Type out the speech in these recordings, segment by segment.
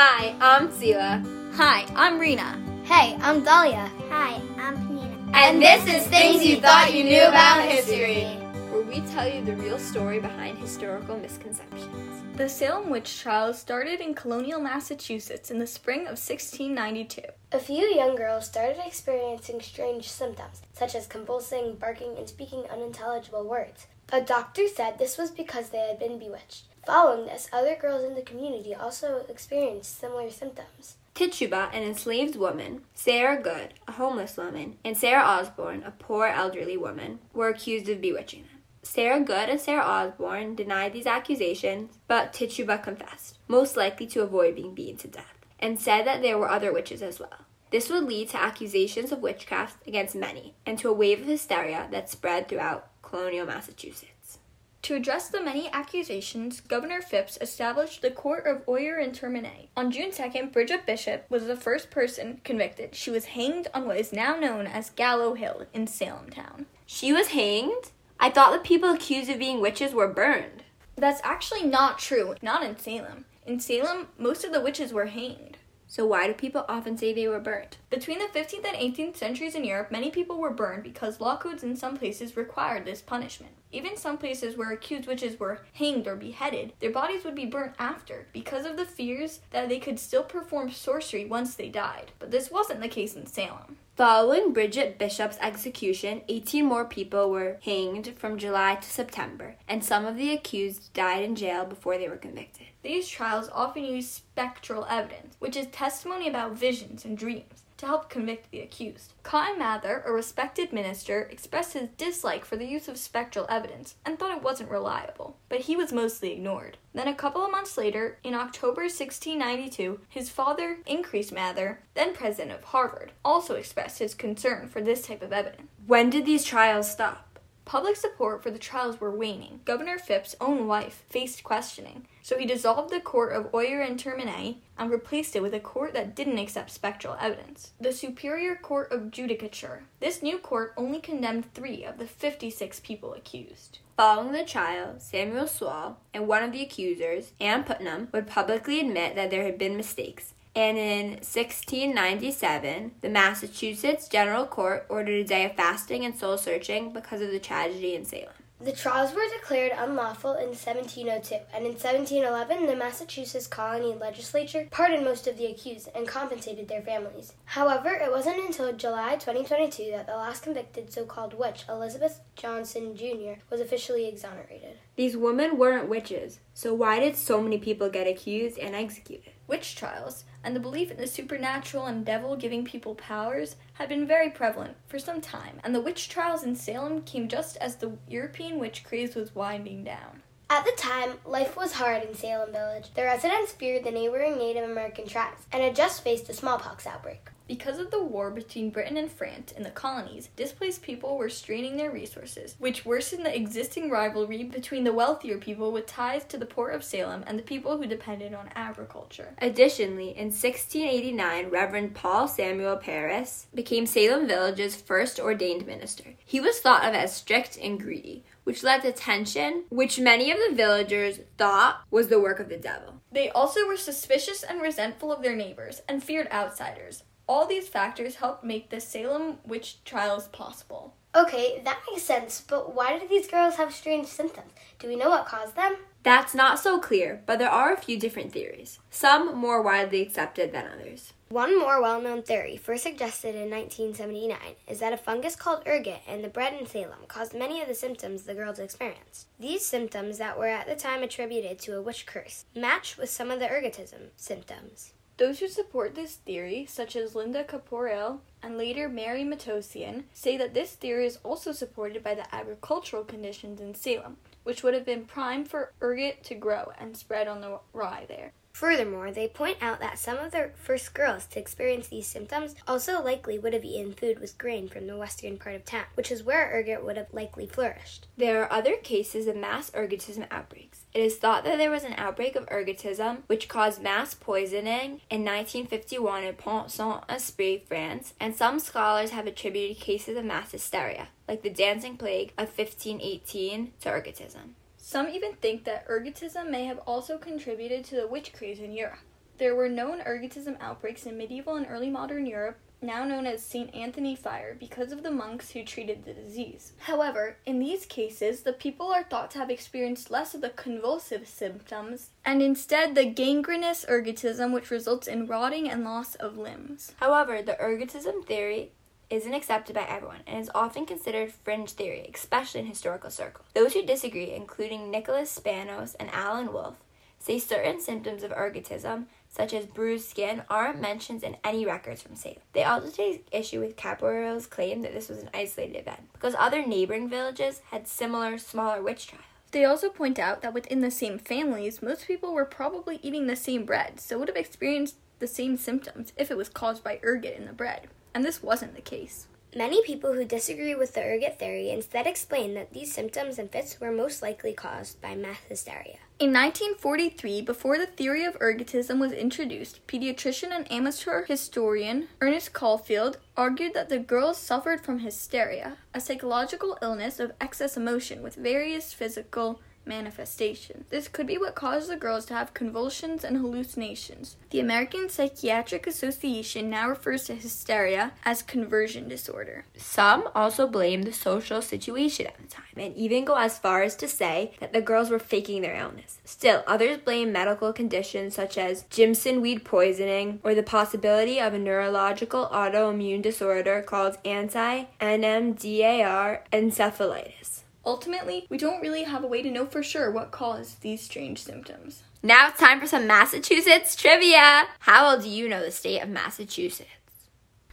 Hi, I'm Sila. Hi, I'm Rena. Hey, I'm Dahlia. Hi, I'm Panina. And this is Things You Thought You Knew About History, where we tell you the real story behind historical misconceptions. The Salem witch trials started in colonial Massachusetts in the spring of 1692. A few young girls started experiencing strange symptoms, such as convulsing, barking, and speaking unintelligible words. A doctor said this was because they had been bewitched. Following this, other girls in the community also experienced similar symptoms. Tituba, an enslaved woman, Sarah Good, a homeless woman, and Sarah Osborne, a poor elderly woman, were accused of bewitching them. Sarah Good and Sarah Osborne denied these accusations, but Tituba confessed, most likely to avoid being beaten to death, and said that there were other witches as well. This would lead to accusations of witchcraft against many, and to a wave of hysteria that spread throughout colonial Massachusetts. To address the many accusations, Governor Phips established the Court of Oyer and Terminer. On June 2nd, Bridget Bishop was the first person convicted. She was hanged on what is now known as Gallow Hill in Salem town. She was hanged? I thought the people accused of being witches were burned. That's actually not true, not in Salem. In Salem, most of the witches were hanged. So why do people often say they were burnt? Between the 15th and 18th centuries in Europe, many people were burned because law codes in some places required this punishment. Even some places where accused witches were hanged or beheaded, their bodies would be burnt after because of the fears that they could still perform sorcery once they died. But this wasn't the case in Salem. Following Bridget Bishop's execution, 18 more people were hanged from July to September, and some of the accused died in jail before they were convicted. These trials often use spectral evidence, which is testimony about visions and dreams to help convict the accused. Cotton Mather, a respected minister, expressed his dislike for the use of spectral evidence and thought it wasn't reliable, but he was mostly ignored. Then, a couple of months later, in October 1692, his father, Increase Mather, then president of Harvard, also expressed his concern for this type of evidence. When did these trials stop? Public support for the trials were waning. Governor Phips' own wife faced questioning, so he dissolved the court of Oyer and Terminer and replaced it with a court that didn't accept spectral evidence. The Superior Court of Judicature. This new court only condemned three of the 56 people accused. Following the trial, Samuel Sewall and one of the accusers, Ann Putnam, would publicly admit that there had been mistakes and in 1697, the Massachusetts General Court ordered a day of fasting and soul searching because of the tragedy in Salem. The trials were declared unlawful in 1702, and in 1711, the Massachusetts Colony Legislature pardoned most of the accused and compensated their families. However, it wasn't until July 2022 that the last convicted so called witch, Elizabeth Johnson Jr., was officially exonerated. These women weren't witches, so why did so many people get accused and executed? Witch trials and the belief in the supernatural and devil giving people powers had been very prevalent for some time, and the witch trials in Salem came just as the European witch craze was winding down. At the time, life was hard in Salem Village. The residents feared the neighboring Native American tribes and had just faced a smallpox outbreak. Because of the war between Britain and France in the colonies, displaced people were straining their resources, which worsened the existing rivalry between the wealthier people with ties to the port of Salem and the people who depended on agriculture. Additionally, in 1689, Reverend Paul Samuel Parris became Salem Village's first ordained minister. He was thought of as strict and greedy, which led to tension, which many of the villagers thought was the work of the devil. They also were suspicious and resentful of their neighbors and feared outsiders. All these factors helped make the Salem witch trials possible. Okay, that makes sense, but why did these girls have strange symptoms? Do we know what caused them? That's not so clear, but there are a few different theories, some more widely accepted than others. One more well known theory, first suggested in 1979, is that a fungus called ergot in the bread in Salem caused many of the symptoms the girls experienced. These symptoms, that were at the time attributed to a witch curse, match with some of the ergotism symptoms. Those who support this theory, such as Linda Caporael and later Mary Matossian, say that this theory is also supported by the agricultural conditions in Salem, which would have been prime for ergot to grow and spread on the rye there. Furthermore, they point out that some of the first girls to experience these symptoms also likely would have eaten food with grain from the western part of town, which is where ergot would have likely flourished. There are other cases of mass ergotism outbreaks. It is thought that there was an outbreak of ergotism which caused mass poisoning in 1951 in Pont Saint Esprit, France, and some scholars have attributed cases of mass hysteria, like the dancing plague of 1518, to ergotism. Some even think that ergotism may have also contributed to the witch craze in Europe. There were known ergotism outbreaks in medieval and early modern Europe, now known as St. Anthony Fire, because of the monks who treated the disease. However, in these cases, the people are thought to have experienced less of the convulsive symptoms and instead the gangrenous ergotism, which results in rotting and loss of limbs. However, the ergotism theory isn't accepted by everyone and is often considered fringe theory, especially in historical circles. Those who disagree, including Nicholas Spanos and Alan Woolf, say certain symptoms of ergotism, such as bruised skin, aren't mentioned in any records from Salem. They also take issue with Caporael's claim that this was an isolated event, because other neighboring villages had similar, smaller witch trials. They also point out that within the same families, most people were probably eating the same bread, so would have experienced the same symptoms if it was caused by ergot in the bread. And this wasn't the case. Many people who disagree with the ergot theory instead explain that these symptoms and fits were most likely caused by mass hysteria. In 1943, before the theory of ergotism was introduced, pediatrician and amateur historian Ernest Caulfield argued that the girls suffered from hysteria, a psychological illness of excess emotion with various physical manifestation. This could be what caused the girls to have convulsions and hallucinations. The American Psychiatric Association now refers to hysteria as conversion disorder. Some also blame the social situation at the time and even go as far as to say that the girls were faking their illness. Still, others blame medical conditions such as Jimson weed poisoning or the possibility of a neurological autoimmune disorder called anti NMDAR encephalitis. Ultimately, we don't really have a way to know for sure what caused these strange symptoms. Now it's time for some Massachusetts trivia. How well do you know the state of Massachusetts?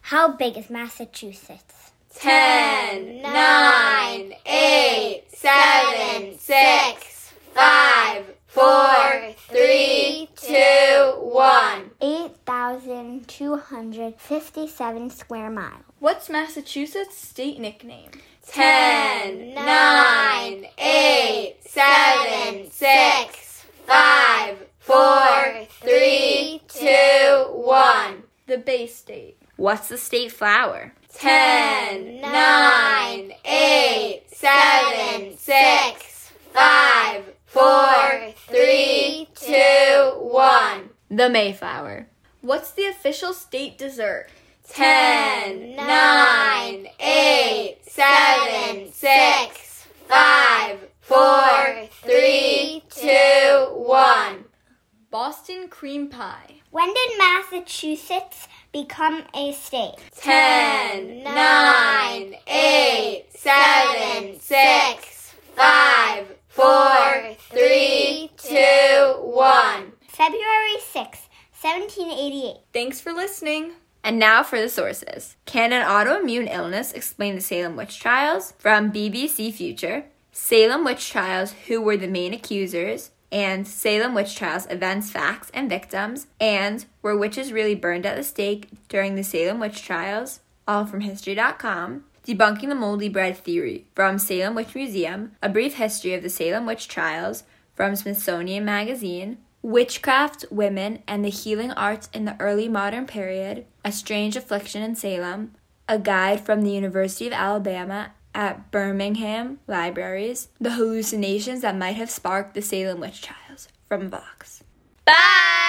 How big is Massachusetts? Ten, nine, eight, seven, six, five, four, three, two, one. 8,257 square miles. What's Massachusetts' state nickname? Ten, nine, eight, seven, six, five, four, three, two, one. The Bay State. What's the state flower? Ten, nine, eight, The Mayflower. What's the official state dessert? Ten, nine, eight, seven, six, five, four, three, two, one. Boston cream pie. When did Massachusetts become a state? Ten, nine, eight, seven, six, five, four, three, two, one. February 6, 1788. Thanks for listening. And now for the sources. Can an autoimmune illness explain the Salem witch trials? From BBC Future. Salem witch trials, who were the main accusers? And Salem witch trials, events, facts, and victims. And were witches really burned at the stake during the Salem witch trials? All from History.com. Debunking the moldy bread theory from Salem Witch Museum. A brief history of the Salem witch trials from Smithsonian Magazine. Witchcraft, Women, and the Healing Arts in the Early Modern Period, A Strange Affliction in Salem, a guide from the University of Alabama at Birmingham Libraries, The Hallucinations That Might Have Sparked the Salem Witch Trials, from Vox. Bye!